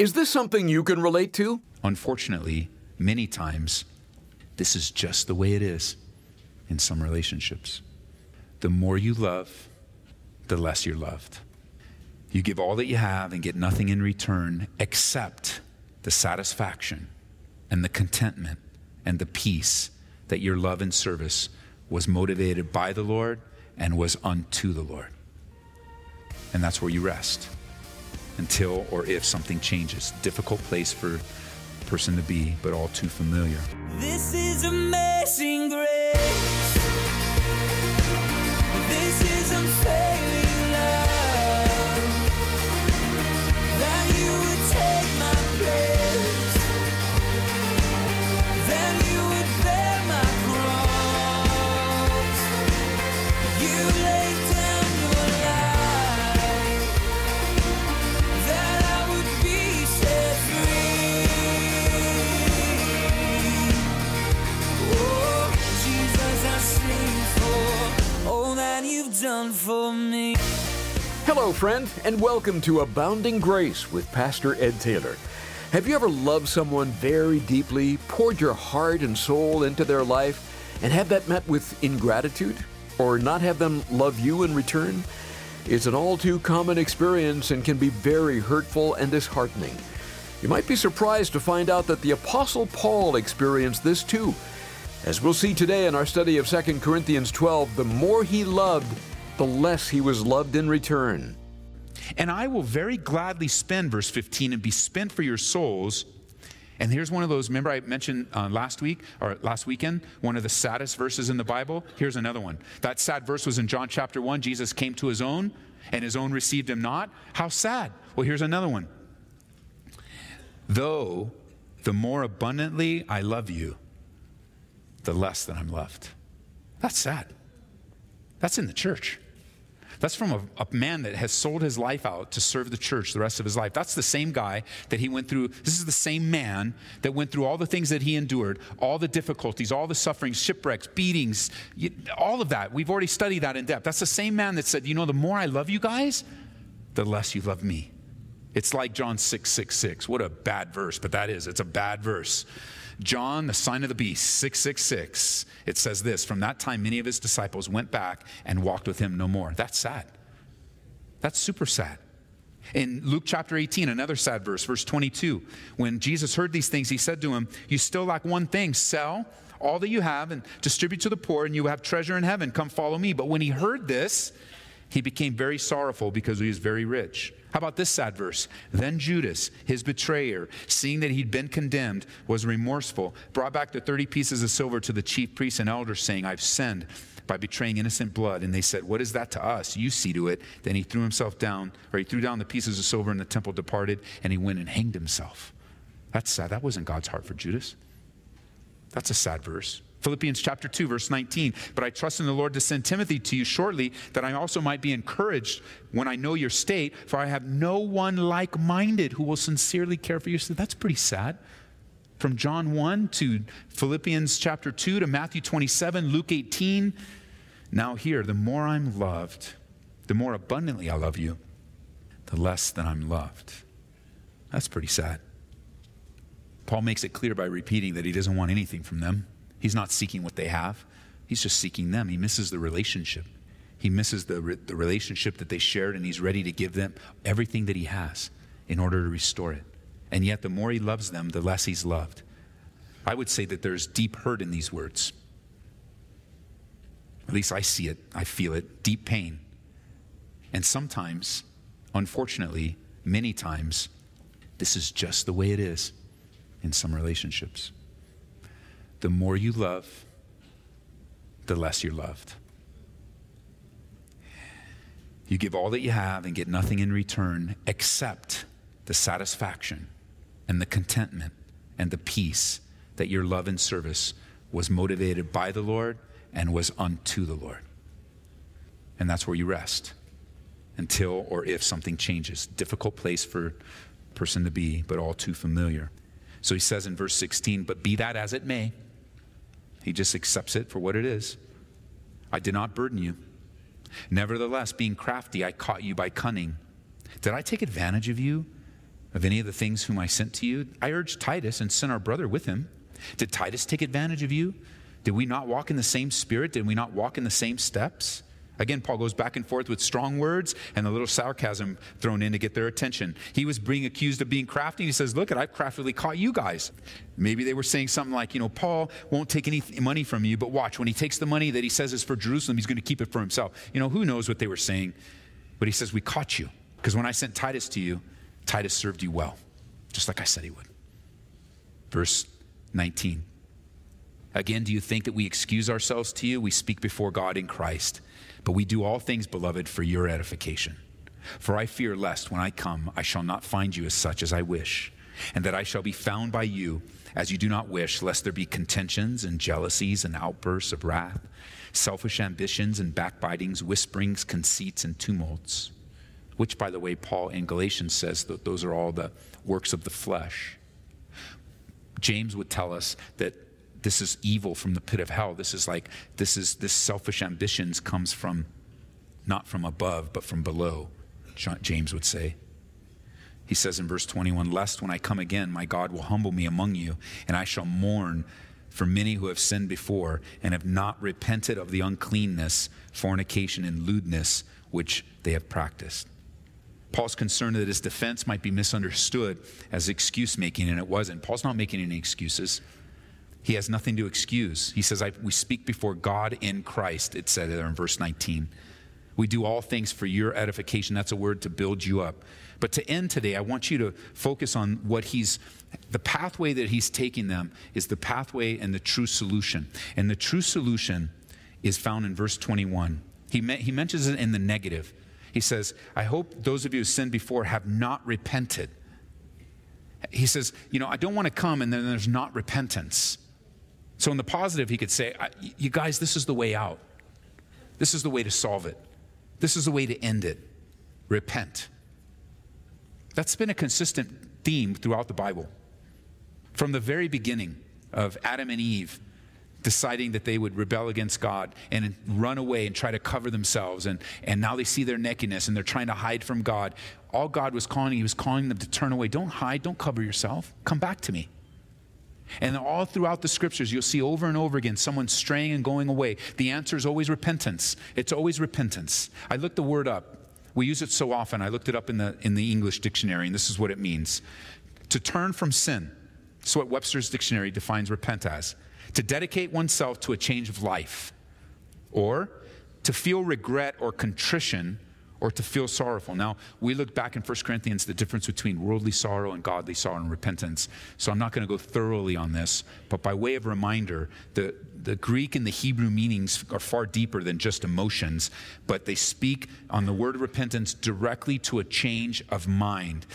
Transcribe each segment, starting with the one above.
Is this something you can relate to? Unfortunately, many times, this is just the way it is in some relationships. The more you love, the less you're loved. You give all that you have and get nothing in return except the satisfaction and the contentment and the peace that your love and service was motivated by the Lord and was unto the Lord. And that's where you rest until or if something changes. Difficult place for a person to be, but all too familiar. This is amazing grace. Friend, and welcome to Abounding Grace with Pastor Ed Taylor. Have you ever loved someone very deeply, poured your heart and soul into their life, and had that met with ingratitude? Or not have them love you in return? It's an all too common experience and can be very hurtful and disheartening. You might be surprised to find out that the Apostle Paul experienced this too. As we'll see today in our study of 2 Corinthians 12, the more he loved, the less he was loved in return. And I will very gladly spend, verse 15, and be spent for your souls. And here's one of those, remember I mentioned uh, last week or last weekend, one of the saddest verses in the Bible? Here's another one. That sad verse was in John chapter 1. Jesus came to his own, and his own received him not. How sad. Well, here's another one. Though the more abundantly I love you, the less that I'm loved. That's sad. That's in the church. That's from a, a, man that has sold his life out to serve the church the rest of his life. That's the same guy that he went through. This is the same man that went through all the things that he endured, all the difficulties, all the sufferings, shipwrecks, beatings, all of that. We've already studied that in depth. That's the same man that said, You know, the more I love you guys, the less you love me. It's like John 6 6 6. What a bad verse, but that is. It's a bad verse. John, the sign of the beast, 666, it says this From that time, many of his disciples went back and walked with him no more. That's sad. That's super sad. In Luke chapter 18, another sad verse, verse 22, when Jesus heard these things, he said to him, You still lack one thing sell all that you have and distribute to the poor, and you have treasure in heaven. Come follow me. But when he heard this, he became very sorrowful because he was very rich. How about this sad verse? Then Judas, his betrayer, seeing that he'd been condemned, was remorseful, brought back the 30 pieces of silver to the chief priests and elders, saying, I've sinned by betraying innocent blood. And they said, What is that to us? You see to it. Then he threw himself down, or he threw down the pieces of silver, and the temple departed, and he went and hanged himself. That's sad. That wasn't God's heart for Judas. That's a sad verse. Philippians chapter 2, verse 19. But I trust in the Lord to send Timothy to you shortly, that I also might be encouraged when I know your state, for I have no one like minded who will sincerely care for you. So That's pretty sad. From John 1 to Philippians chapter 2 to Matthew 27, Luke 18. Now, here, the more I'm loved, the more abundantly I love you, the less that I'm loved. That's pretty sad. Paul makes it clear by repeating that he doesn't want anything from them. He's not seeking what they have, he's just seeking them. He misses the relationship. He misses the, the relationship that they shared, and he's ready to give them everything that he has in order to restore it. And yet, the more he loves them, the less he's loved. I would say that there's deep hurt in these words. At least I see it, I feel it, deep pain. And sometimes, unfortunately, many times, this is just the way it is in some relationships the more you love, the less you're loved. You give all that you have and get nothing in return except the satisfaction and the contentment and the peace that your love and service was motivated by the Lord and was unto the Lord. And that's where you rest until or if something changes. Difficult place for a person to be, but all too familiar. So he says in verse 16, But be that as it may, he just accepts it for what it is. I did not burden you. Nevertheless, being crafty, I caught you by cunning. Did I take advantage of you? of any of the things whom I sent to you? I urged Titus and sent our brother with him. Did Titus take advantage of you? Did we not walk in the same spirit? Did we not walk in the same steps? Again, Paul goes back and forth with strong words and a little sarcasm thrown in to get their attention. He was being accused of being crafty. He says, Look, I've craftily caught you guys. Maybe they were saying something like, You know, Paul won't take any money from you, but watch, when he takes the money that he says is for Jerusalem, he's going to keep it for himself. You know, who knows what they were saying? But he says, We caught you. Because when I sent Titus to you, Titus served you well, just like I said he would. Verse 19. Again, do you think that we excuse ourselves to you? We speak before God in Christ. But we do all things, beloved, for your edification. For I fear lest when I come, I shall not find you as such as I wish, and that I shall be found by you as you do not wish, lest there be contentions and jealousies and outbursts of wrath, selfish ambitions and backbitings, whisperings, conceits, and tumults. Which, by the way, Paul in Galatians says that those are all the works of the flesh. James would tell us that this is evil from the pit of hell. This is like, this is, this selfish ambitions comes from, not from above, but from below, James would say. He says in verse 21, Lest when I come again, my God will humble me among you, and I shall mourn for many who have sinned before and have not repented of the uncleanness, fornication, and lewdness which they have practiced. Paul's concerned that his defense might be misunderstood as excuse making, and it wasn't. Paul's not making any excuses. He has nothing to excuse. He says, We speak before God in Christ, it said there in verse 19. We do all things for your edification. That's a word to build you up. But to end today, I want you to focus on what he's, the pathway that he's taking them is the pathway and the true solution. And the true solution is found in verse 21. He, he mentions it in the negative. He says, I hope those of you who sinned before have not repented. He says, You know, I don't want to come and then there's not repentance. So, in the positive, he could say, You guys, this is the way out. This is the way to solve it. This is the way to end it. Repent. That's been a consistent theme throughout the Bible. From the very beginning of Adam and Eve deciding that they would rebel against God and run away and try to cover themselves, and, and now they see their nakedness and they're trying to hide from God. All God was calling, He was calling them to turn away. Don't hide, don't cover yourself. Come back to me. And all throughout the scriptures, you'll see over and over again someone straying and going away. The answer is always repentance. It's always repentance. I looked the word up. We use it so often. I looked it up in the, in the English dictionary, and this is what it means to turn from sin. That's what Webster's dictionary defines repent as to dedicate oneself to a change of life, or to feel regret or contrition or to feel sorrowful. Now, we look back in 1 Corinthians the difference between worldly sorrow and godly sorrow and repentance. So I'm not going to go thoroughly on this, but by way of reminder, the, the Greek and the Hebrew meanings are far deeper than just emotions, but they speak on the word repentance directly to a change of mind.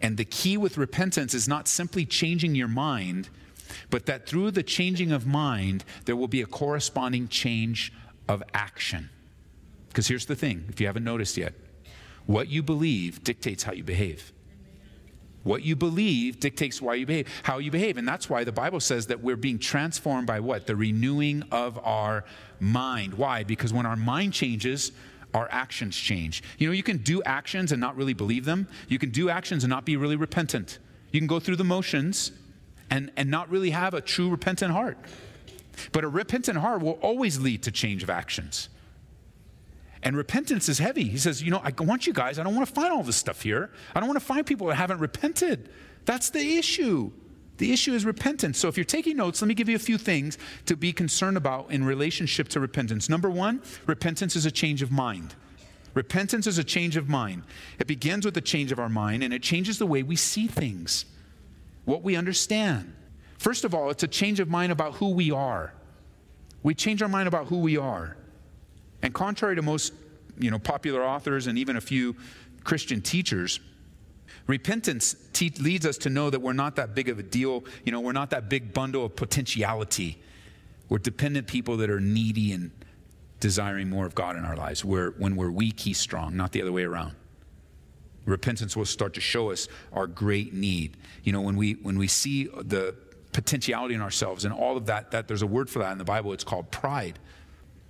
And the key with repentance is not simply changing your mind, but that through the changing of mind, there will be a corresponding change of action. Because here's the thing if you haven't noticed yet, what you believe dictates how you behave. What you believe dictates why you behave, how you behave. And that's why the Bible says that we're being transformed by what? The renewing of our mind. Why? Because when our mind changes, our actions change. You know, you can do actions and not really believe them. You can do actions and not be really repentant. You can go through the motions and, and not really have a true repentant heart. But a repentant heart will always lead to change of actions. And repentance is heavy. He says, You know, I want you guys, I don't want to find all this stuff here. I don't want to find people that haven't repented. That's the issue. The issue is repentance. So if you're taking notes, let me give you a few things to be concerned about in relationship to repentance. Number one, repentance is a change of mind. Repentance is a change of mind. It begins with a change of our mind and it changes the way we see things, what we understand. First of all, it's a change of mind about who we are. We change our mind about who we are. And contrary to most you know, popular authors and even a few Christian teachers, repentance te- leads us to know that we're not that big of a deal. You know, we're not that big bundle of potentiality. We're dependent people that are needy and desiring more of God in our lives. We're, when we're weak, He's strong, not the other way around. Repentance will start to show us our great need. You know, when we when we see the potentiality in ourselves and all of that, that there's a word for that in the Bible. It's called pride.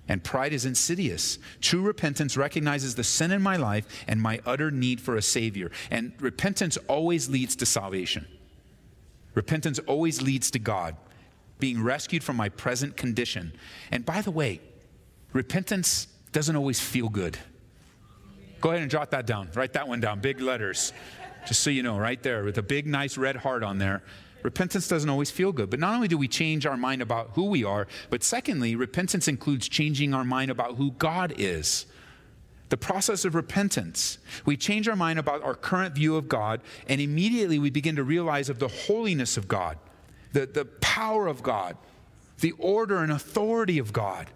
And pride is insidious. True repentance recognizes the sin in my life and my utter need for a Savior. And repentance always leads to salvation. Repentance always leads to God being rescued from my present condition. And by the way, repentance doesn't always feel good. Go ahead and jot that down. Write that one down, big letters. Just so you know, right there with a big, nice red heart on there. Repentance doesn't always feel good. But not only do we change our mind about who we are, but secondly, repentance includes changing our mind about who God is. The process of repentance. We change our mind about our current view of God, and immediately we begin to realize of the holiness of God, the, the power of God, the order and authority of God.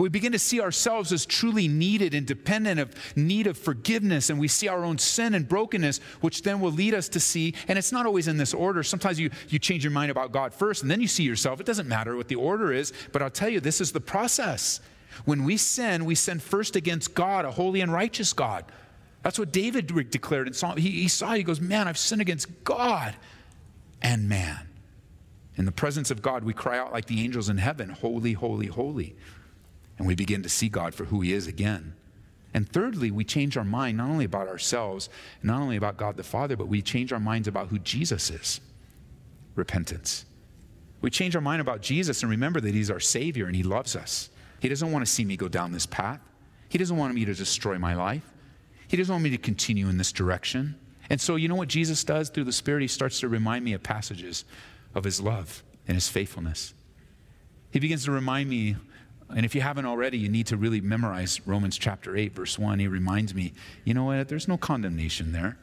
We begin to see ourselves as truly needed and dependent of need of forgiveness, and we see our own sin and brokenness, which then will lead us to see, and it's not always in this order. Sometimes you, you change your mind about God first, and then you see yourself. It doesn't matter what the order is, but I'll tell you, this is the process. When we sin, we sin first against God, a holy and righteous God. That's what David declared in Psalm. He, he saw, he goes, Man, I've sinned against God and man. In the presence of God, we cry out like the angels in heaven, Holy, holy, holy and we begin to see God for who He is again. And thirdly, we change our mind not only about ourselves, not only about God the Father, but we change our minds about who Jesus is repentance. We change our mind about Jesus and remember that He's our Savior and He loves us. He doesn't want to see me go down this path, He doesn't want me to destroy my life, He doesn't want me to continue in this direction. And so, you know what Jesus does through the Spirit? He starts to remind me of passages of His love and His faithfulness. He begins to remind me and if you haven't already, you need to really memorize Romans chapter 8, verse 1. He reminds me, you know what? There's no condemnation there.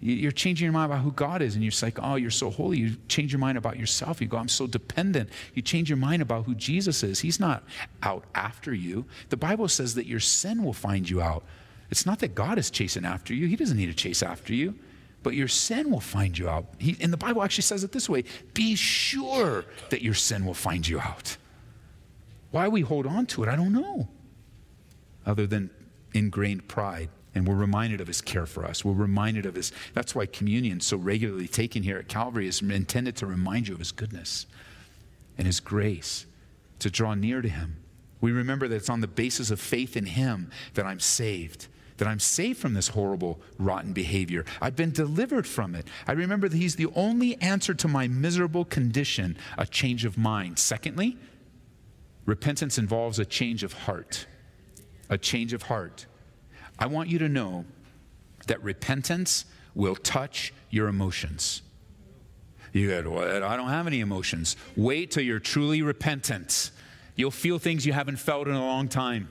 You're changing your mind about who God is, and you're like, oh, you're so holy. You change your mind about yourself. You go, I'm so dependent. You change your mind about who Jesus is. He's not out after you. The Bible says that your sin will find you out. It's not that God is chasing after you, He doesn't need to chase after you, but your sin will find you out. He, and the Bible actually says it this way be sure that your sin will find you out. Why we hold on to it, I don't know. Other than ingrained pride. And we're reminded of his care for us. We're reminded of his. That's why communion, so regularly taken here at Calvary, is intended to remind you of his goodness and his grace, to draw near to him. We remember that it's on the basis of faith in him that I'm saved that I'm saved from this horrible, rotten behavior. I've been delivered from it. I remember that He's the only answer to my miserable condition, a change of mind. Secondly, Repentance involves a change of heart. A change of heart. I want you to know that repentance will touch your emotions. You go, well, I don't have any emotions. Wait till you're truly repentant. You'll feel things you haven't felt in a long time.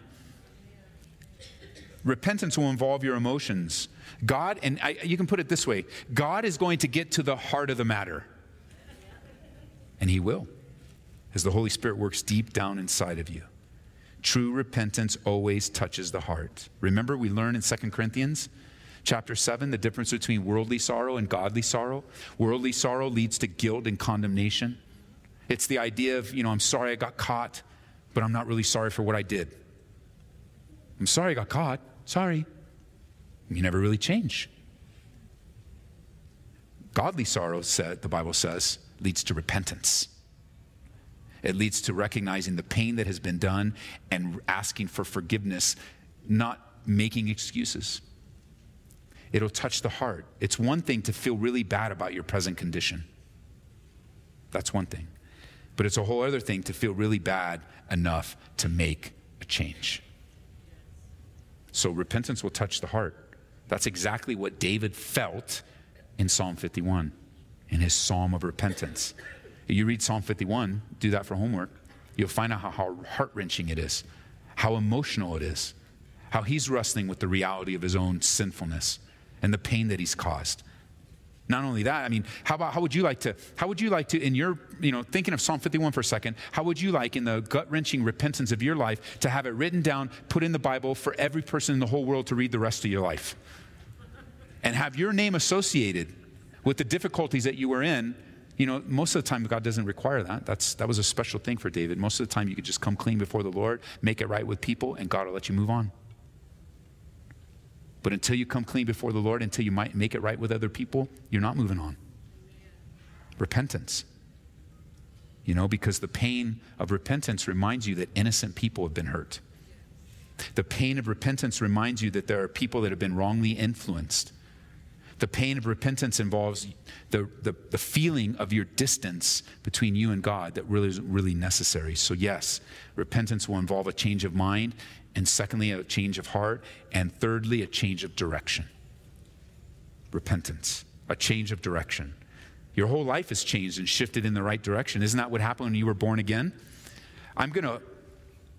Repentance will involve your emotions. God, and I, you can put it this way God is going to get to the heart of the matter. And He will as the Holy Spirit works deep down inside of you. True repentance always touches the heart. Remember, we learn in 2 Corinthians chapter 7 the difference between worldly sorrow and godly sorrow. Worldly sorrow leads to guilt and condemnation. It's the idea of, you know, I'm sorry I got caught, but I'm not really sorry for what I did. I'm sorry I got caught. Sorry. You never really change. Godly sorrow, said, the Bible says, leads to repentance. It leads to recognizing the pain that has been done and asking for forgiveness, not making excuses. It'll touch the heart. It's one thing to feel really bad about your present condition. That's one thing. But it's a whole other thing to feel really bad enough to make a change. So repentance will touch the heart. That's exactly what David felt in Psalm 51, in his psalm of repentance. You read Psalm 51, do that for homework. You'll find out how, how heart wrenching it is, how emotional it is, how he's wrestling with the reality of his own sinfulness and the pain that he's caused. Not only that, I mean, how about how would you like to, how would you like to, in your, you know, thinking of Psalm 51 for a second, how would you like in the gut wrenching repentance of your life to have it written down, put in the Bible for every person in the whole world to read the rest of your life? And have your name associated with the difficulties that you were in you know, most of the time, God doesn't require that. That's, that was a special thing for David. Most of the time, you could just come clean before the Lord, make it right with people, and God will let you move on. But until you come clean before the Lord, until you might make it right with other people, you're not moving on. Repentance. You know, because the pain of repentance reminds you that innocent people have been hurt. The pain of repentance reminds you that there are people that have been wrongly influenced. The pain of repentance involves the, the, the, feeling of your distance between you and God that really is really necessary. So, yes, repentance will involve a change of mind, and secondly, a change of heart, and thirdly, a change of direction. Repentance, a change of direction. Your whole life has changed and shifted in the right direction. Isn't that what happened when you were born again? I'm going to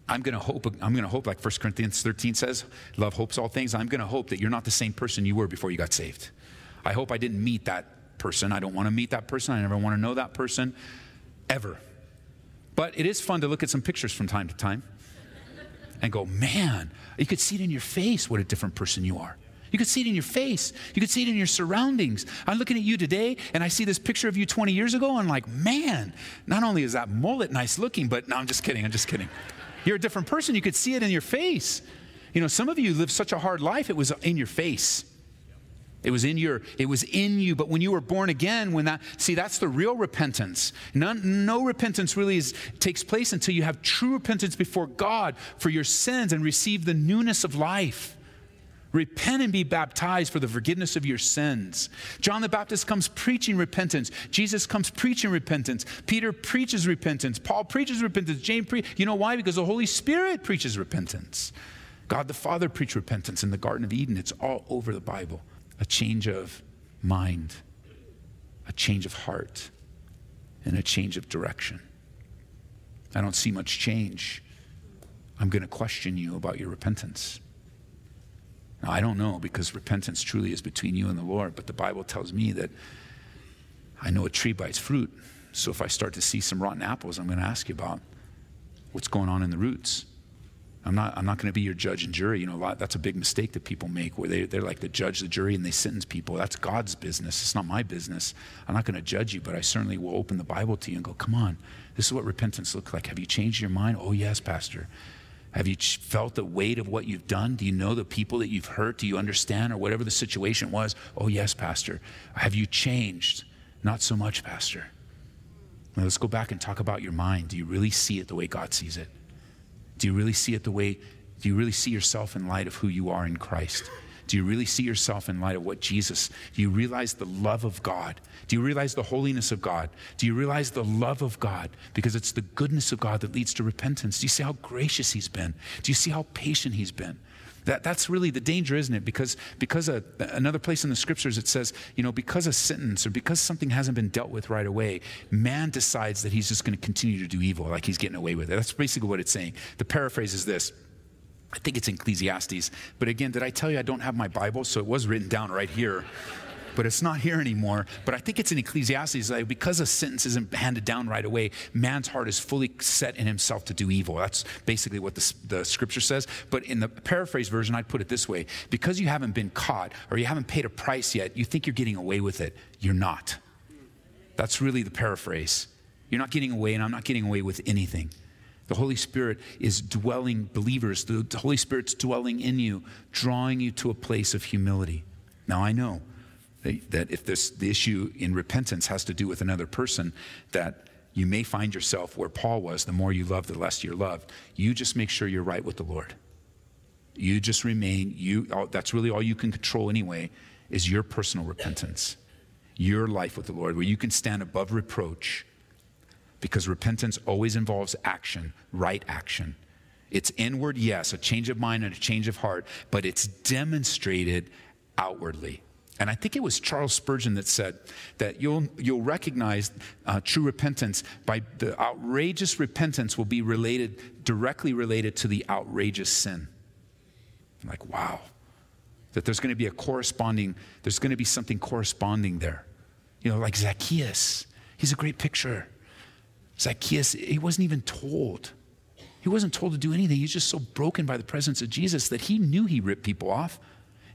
I'm going to hope, I'm going to hope, like 1 Corinthians 13 says, love hopes all things. I'm going to hope that you're not the same person you were before you got saved. I hope I didn't meet that person. I don't want to meet that person. I never want to know that person ever. But it is fun to look at some pictures from time to time and go, man, you could see it in your face what a different person you are. You could see it in your face. You could see it in your surroundings. I'm looking at you today and I see this picture of you 20 years ago. And I'm like, man, not only is that mullet nice looking, but no, I'm just kidding. I'm just kidding. You're a different person. You could see it in your face. You know, some of you lived such a hard life, it was in your face. It was in your, it was in you. But when you were born again, when that, see, that's the real repentance. None, no repentance really is, takes place until you have true repentance before God for your sins and receive the newness of life. Repent and be baptized for the forgiveness of your sins. John the Baptist comes preaching repentance. Jesus comes preaching repentance. Peter preaches repentance. Paul preaches repentance. James pre- You know why? Because the Holy Spirit preaches repentance. God the Father preached repentance in the Garden of Eden. It's all over the Bible. A change of mind, a change of heart, and a change of direction. I don't see much change. I'm going to question you about your repentance. Now, I don't know because repentance truly is between you and the Lord, but the Bible tells me that I know a tree by its fruit. So if I start to see some rotten apples, I'm going to ask you about what's going on in the roots. I'm not, I'm not going to be your judge and jury. You know, lot, that's a big mistake that people make where they, they're like the judge, the jury, and they sentence people. That's God's business. It's not my business. I'm not going to judge you, but I certainly will open the Bible to you and go, come on, this is what repentance looks like. Have you changed your mind? Oh, yes, Pastor. Have you felt the weight of what you've done? Do you know the people that you've hurt? Do you understand? Or whatever the situation was? Oh, yes, Pastor. Have you changed? Not so much, Pastor. Now, let's go back and talk about your mind. Do you really see it the way God sees it? Do you really see it the way, do you really see yourself in light of who you are in Christ? Do you really see yourself in light of what Jesus? Do you realize the love of God? Do you realize the holiness of God? Do you realize the love of God? Because it's the goodness of God that leads to repentance. Do you see how gracious He's been? Do you see how patient He's been? That, that's really the danger, isn't it? Because, because a, another place in the scriptures it says, you know, because a sentence or because something hasn't been dealt with right away, man decides that he's just going to continue to do evil, like he's getting away with it. That's basically what it's saying. The paraphrase is this I think it's Ecclesiastes. But again, did I tell you I don't have my Bible? So it was written down right here. But it's not here anymore. But I think it's in Ecclesiastes that because a sentence isn't handed down right away, man's heart is fully set in himself to do evil. That's basically what the, the scripture says. But in the paraphrase version, I'd put it this way because you haven't been caught or you haven't paid a price yet, you think you're getting away with it. You're not. That's really the paraphrase. You're not getting away, and I'm not getting away with anything. The Holy Spirit is dwelling, believers, the Holy Spirit's dwelling in you, drawing you to a place of humility. Now, I know that if this, the issue in repentance has to do with another person, that you may find yourself where Paul was the more you love, the less you're loved. You just make sure you're right with the Lord. You just remain, you, that's really all you can control anyway, is your personal repentance, your life with the Lord, where you can stand above reproach because repentance always involves action, right action. It's inward, yes, a change of mind and a change of heart, but it's demonstrated outwardly. And I think it was Charles Spurgeon that said that you'll, you'll recognize uh, true repentance by the outrageous repentance will be related, directly related to the outrageous sin. I'm like, wow. That there's going to be a corresponding, there's going to be something corresponding there. You know, like Zacchaeus. He's a great picture. Zacchaeus, he wasn't even told. He wasn't told to do anything. He's just so broken by the presence of Jesus that he knew he ripped people off.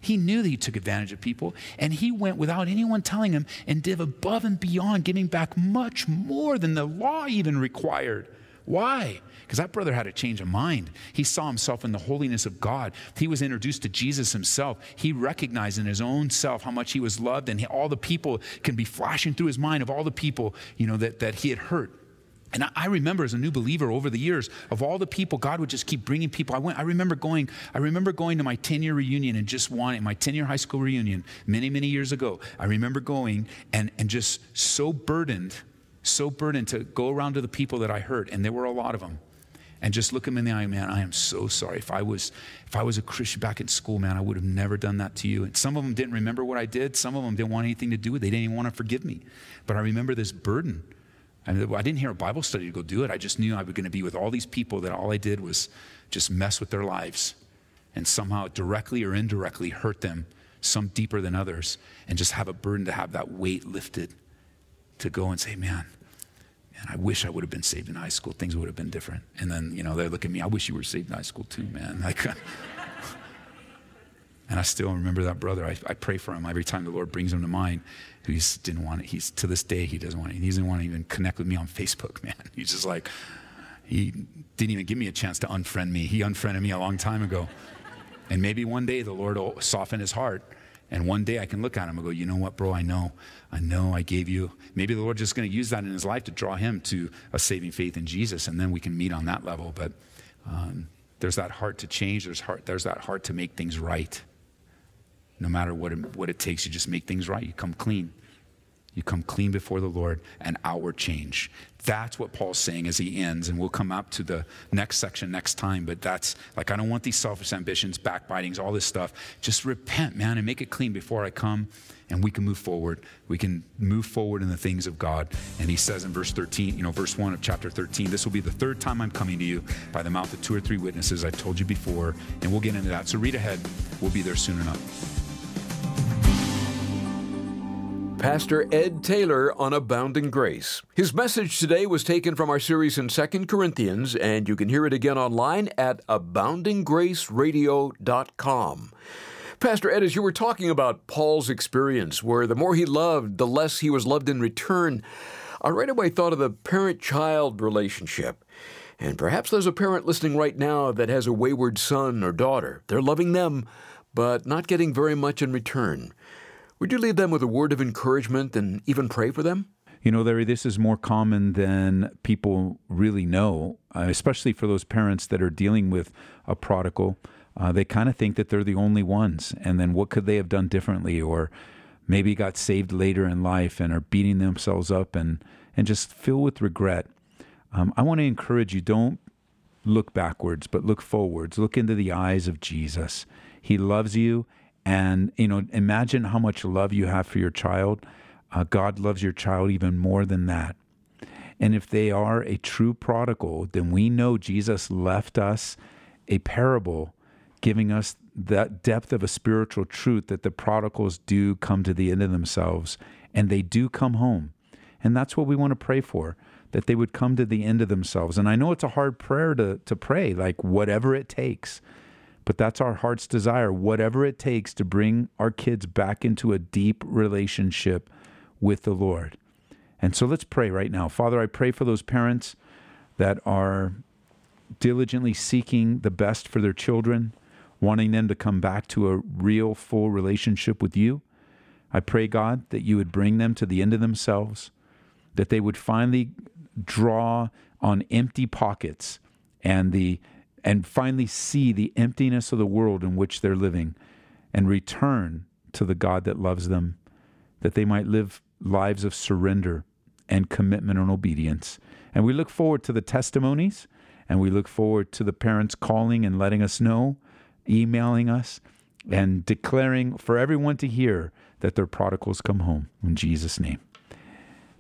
He knew that he took advantage of people, and he went without anyone telling him and did above and beyond, giving back much more than the law even required. Why? Because that brother had a change of mind. He saw himself in the holiness of God. He was introduced to Jesus himself. He recognized in his own self how much he was loved, and all the people can be flashing through his mind of all the people you know that, that he had hurt And I, remember as a new believer over the years of all the people, God would just keep bringing people. I went. I remember going. I remember going to my 10-year reunion and just wanting my 10-year high school reunion many, many years ago. I remember going and and just so burdened, so burdened to go around to the people that I hurt, and there were a lot of them and just look them in the eye, man, I am so sorry. If I was if I was a Christian back in school, man, I would have never done that to you. And some of them didn't remember what I did. Some of them didn't want anything to do with it. They didn't even want to forgive me. But I remember this burden. I, mean, I didn't hear a Bible study to go do it. I just knew I was going to be with all these people that all I did was just mess with their lives and somehow directly or indirectly hurt them, some deeper than others, and just have a burden to have that weight lifted to go and say, man, man, I wish I would have been saved in high school. Things would have been different. And then, you know, they look at me, I wish you were saved in high school too, man. Like, and I still remember that brother. I, I pray for him every time the Lord brings him to mind. He just didn't want it. He's to this day he doesn't want it. He doesn't want to even connect with me on Facebook, man. He's just like, he didn't even give me a chance to unfriend me. He unfriended me a long time ago. And maybe one day the Lord will soften his heart and one day I can look at him and go, you know what, bro? I know, I know I gave you. Maybe the Lord's just going to use that in his life to draw him to a saving faith in Jesus, and then we can meet on that level. But um, there's that heart to change. There's heart. There's that heart to make things right. No matter what it, what it takes, you just make things right. You come clean. You come clean before the Lord, and outward change. That's what Paul's saying as he ends, and we'll come up to the next section next time. But that's like, I don't want these selfish ambitions, backbitings, all this stuff. Just repent, man, and make it clean before I come, and we can move forward. We can move forward in the things of God. And he says in verse 13, you know, verse 1 of chapter 13, this will be the third time I'm coming to you by the mouth of two or three witnesses. I've told you before, and we'll get into that. So read ahead. We'll be there soon enough. Pastor Ed Taylor on Abounding Grace. His message today was taken from our series in 2 Corinthians, and you can hear it again online at aboundinggraceradio.com. Pastor Ed, as you were talking about Paul's experience, where the more he loved, the less he was loved in return, I right away thought of the parent child relationship. And perhaps there's a parent listening right now that has a wayward son or daughter. They're loving them, but not getting very much in return. Would you leave them with a word of encouragement and even pray for them? You know, Larry, this is more common than people really know, uh, especially for those parents that are dealing with a prodigal. Uh, they kind of think that they're the only ones. And then what could they have done differently? Or maybe got saved later in life and are beating themselves up and, and just filled with regret. Um, I want to encourage you don't look backwards, but look forwards. Look into the eyes of Jesus. He loves you and, you know, imagine how much love you have for your child. Uh, God loves your child even more than that. And if they are a true prodigal, then we know Jesus left us a parable giving us that depth of a spiritual truth that the prodigals do come to the end of themselves and they do come home. And that's what we want to pray for, that they would come to the end of themselves. And I know it's a hard prayer to, to pray, like whatever it takes. But that's our heart's desire, whatever it takes to bring our kids back into a deep relationship with the Lord. And so let's pray right now. Father, I pray for those parents that are diligently seeking the best for their children, wanting them to come back to a real, full relationship with you. I pray, God, that you would bring them to the end of themselves, that they would finally draw on empty pockets and the and finally see the emptiness of the world in which they're living and return to the God that loves them, that they might live lives of surrender and commitment and obedience. And we look forward to the testimonies and we look forward to the parents calling and letting us know, emailing us, and declaring for everyone to hear that their prodigals come home. In Jesus' name.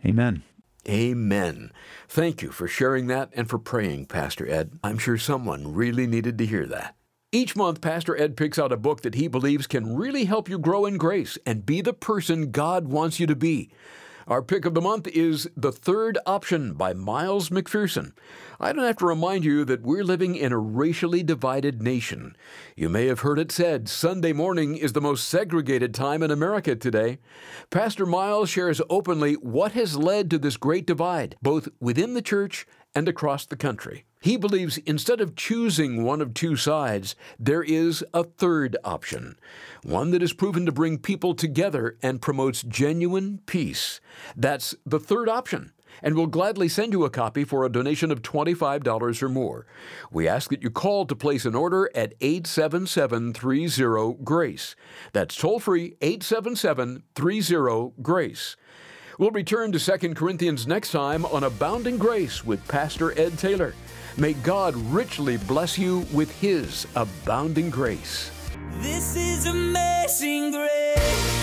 Amen. Amen. Thank you for sharing that and for praying, Pastor Ed. I'm sure someone really needed to hear that. Each month, Pastor Ed picks out a book that he believes can really help you grow in grace and be the person God wants you to be. Our pick of the month is The Third Option by Miles McPherson. I don't have to remind you that we're living in a racially divided nation. You may have heard it said Sunday morning is the most segregated time in America today. Pastor Miles shares openly what has led to this great divide, both within the church and across the country. He believes instead of choosing one of two sides, there is a third option, one that is proven to bring people together and promotes genuine peace. That's the third option. and we'll gladly send you a copy for a donation of $25 or more. We ask that you call to place an order at 877-30 GRACE. That's toll free 877 30 GRACE. We'll return to 2 Corinthians next time on Abounding Grace with Pastor Ed Taylor. May God richly bless you with His abounding grace. This is amazing grace.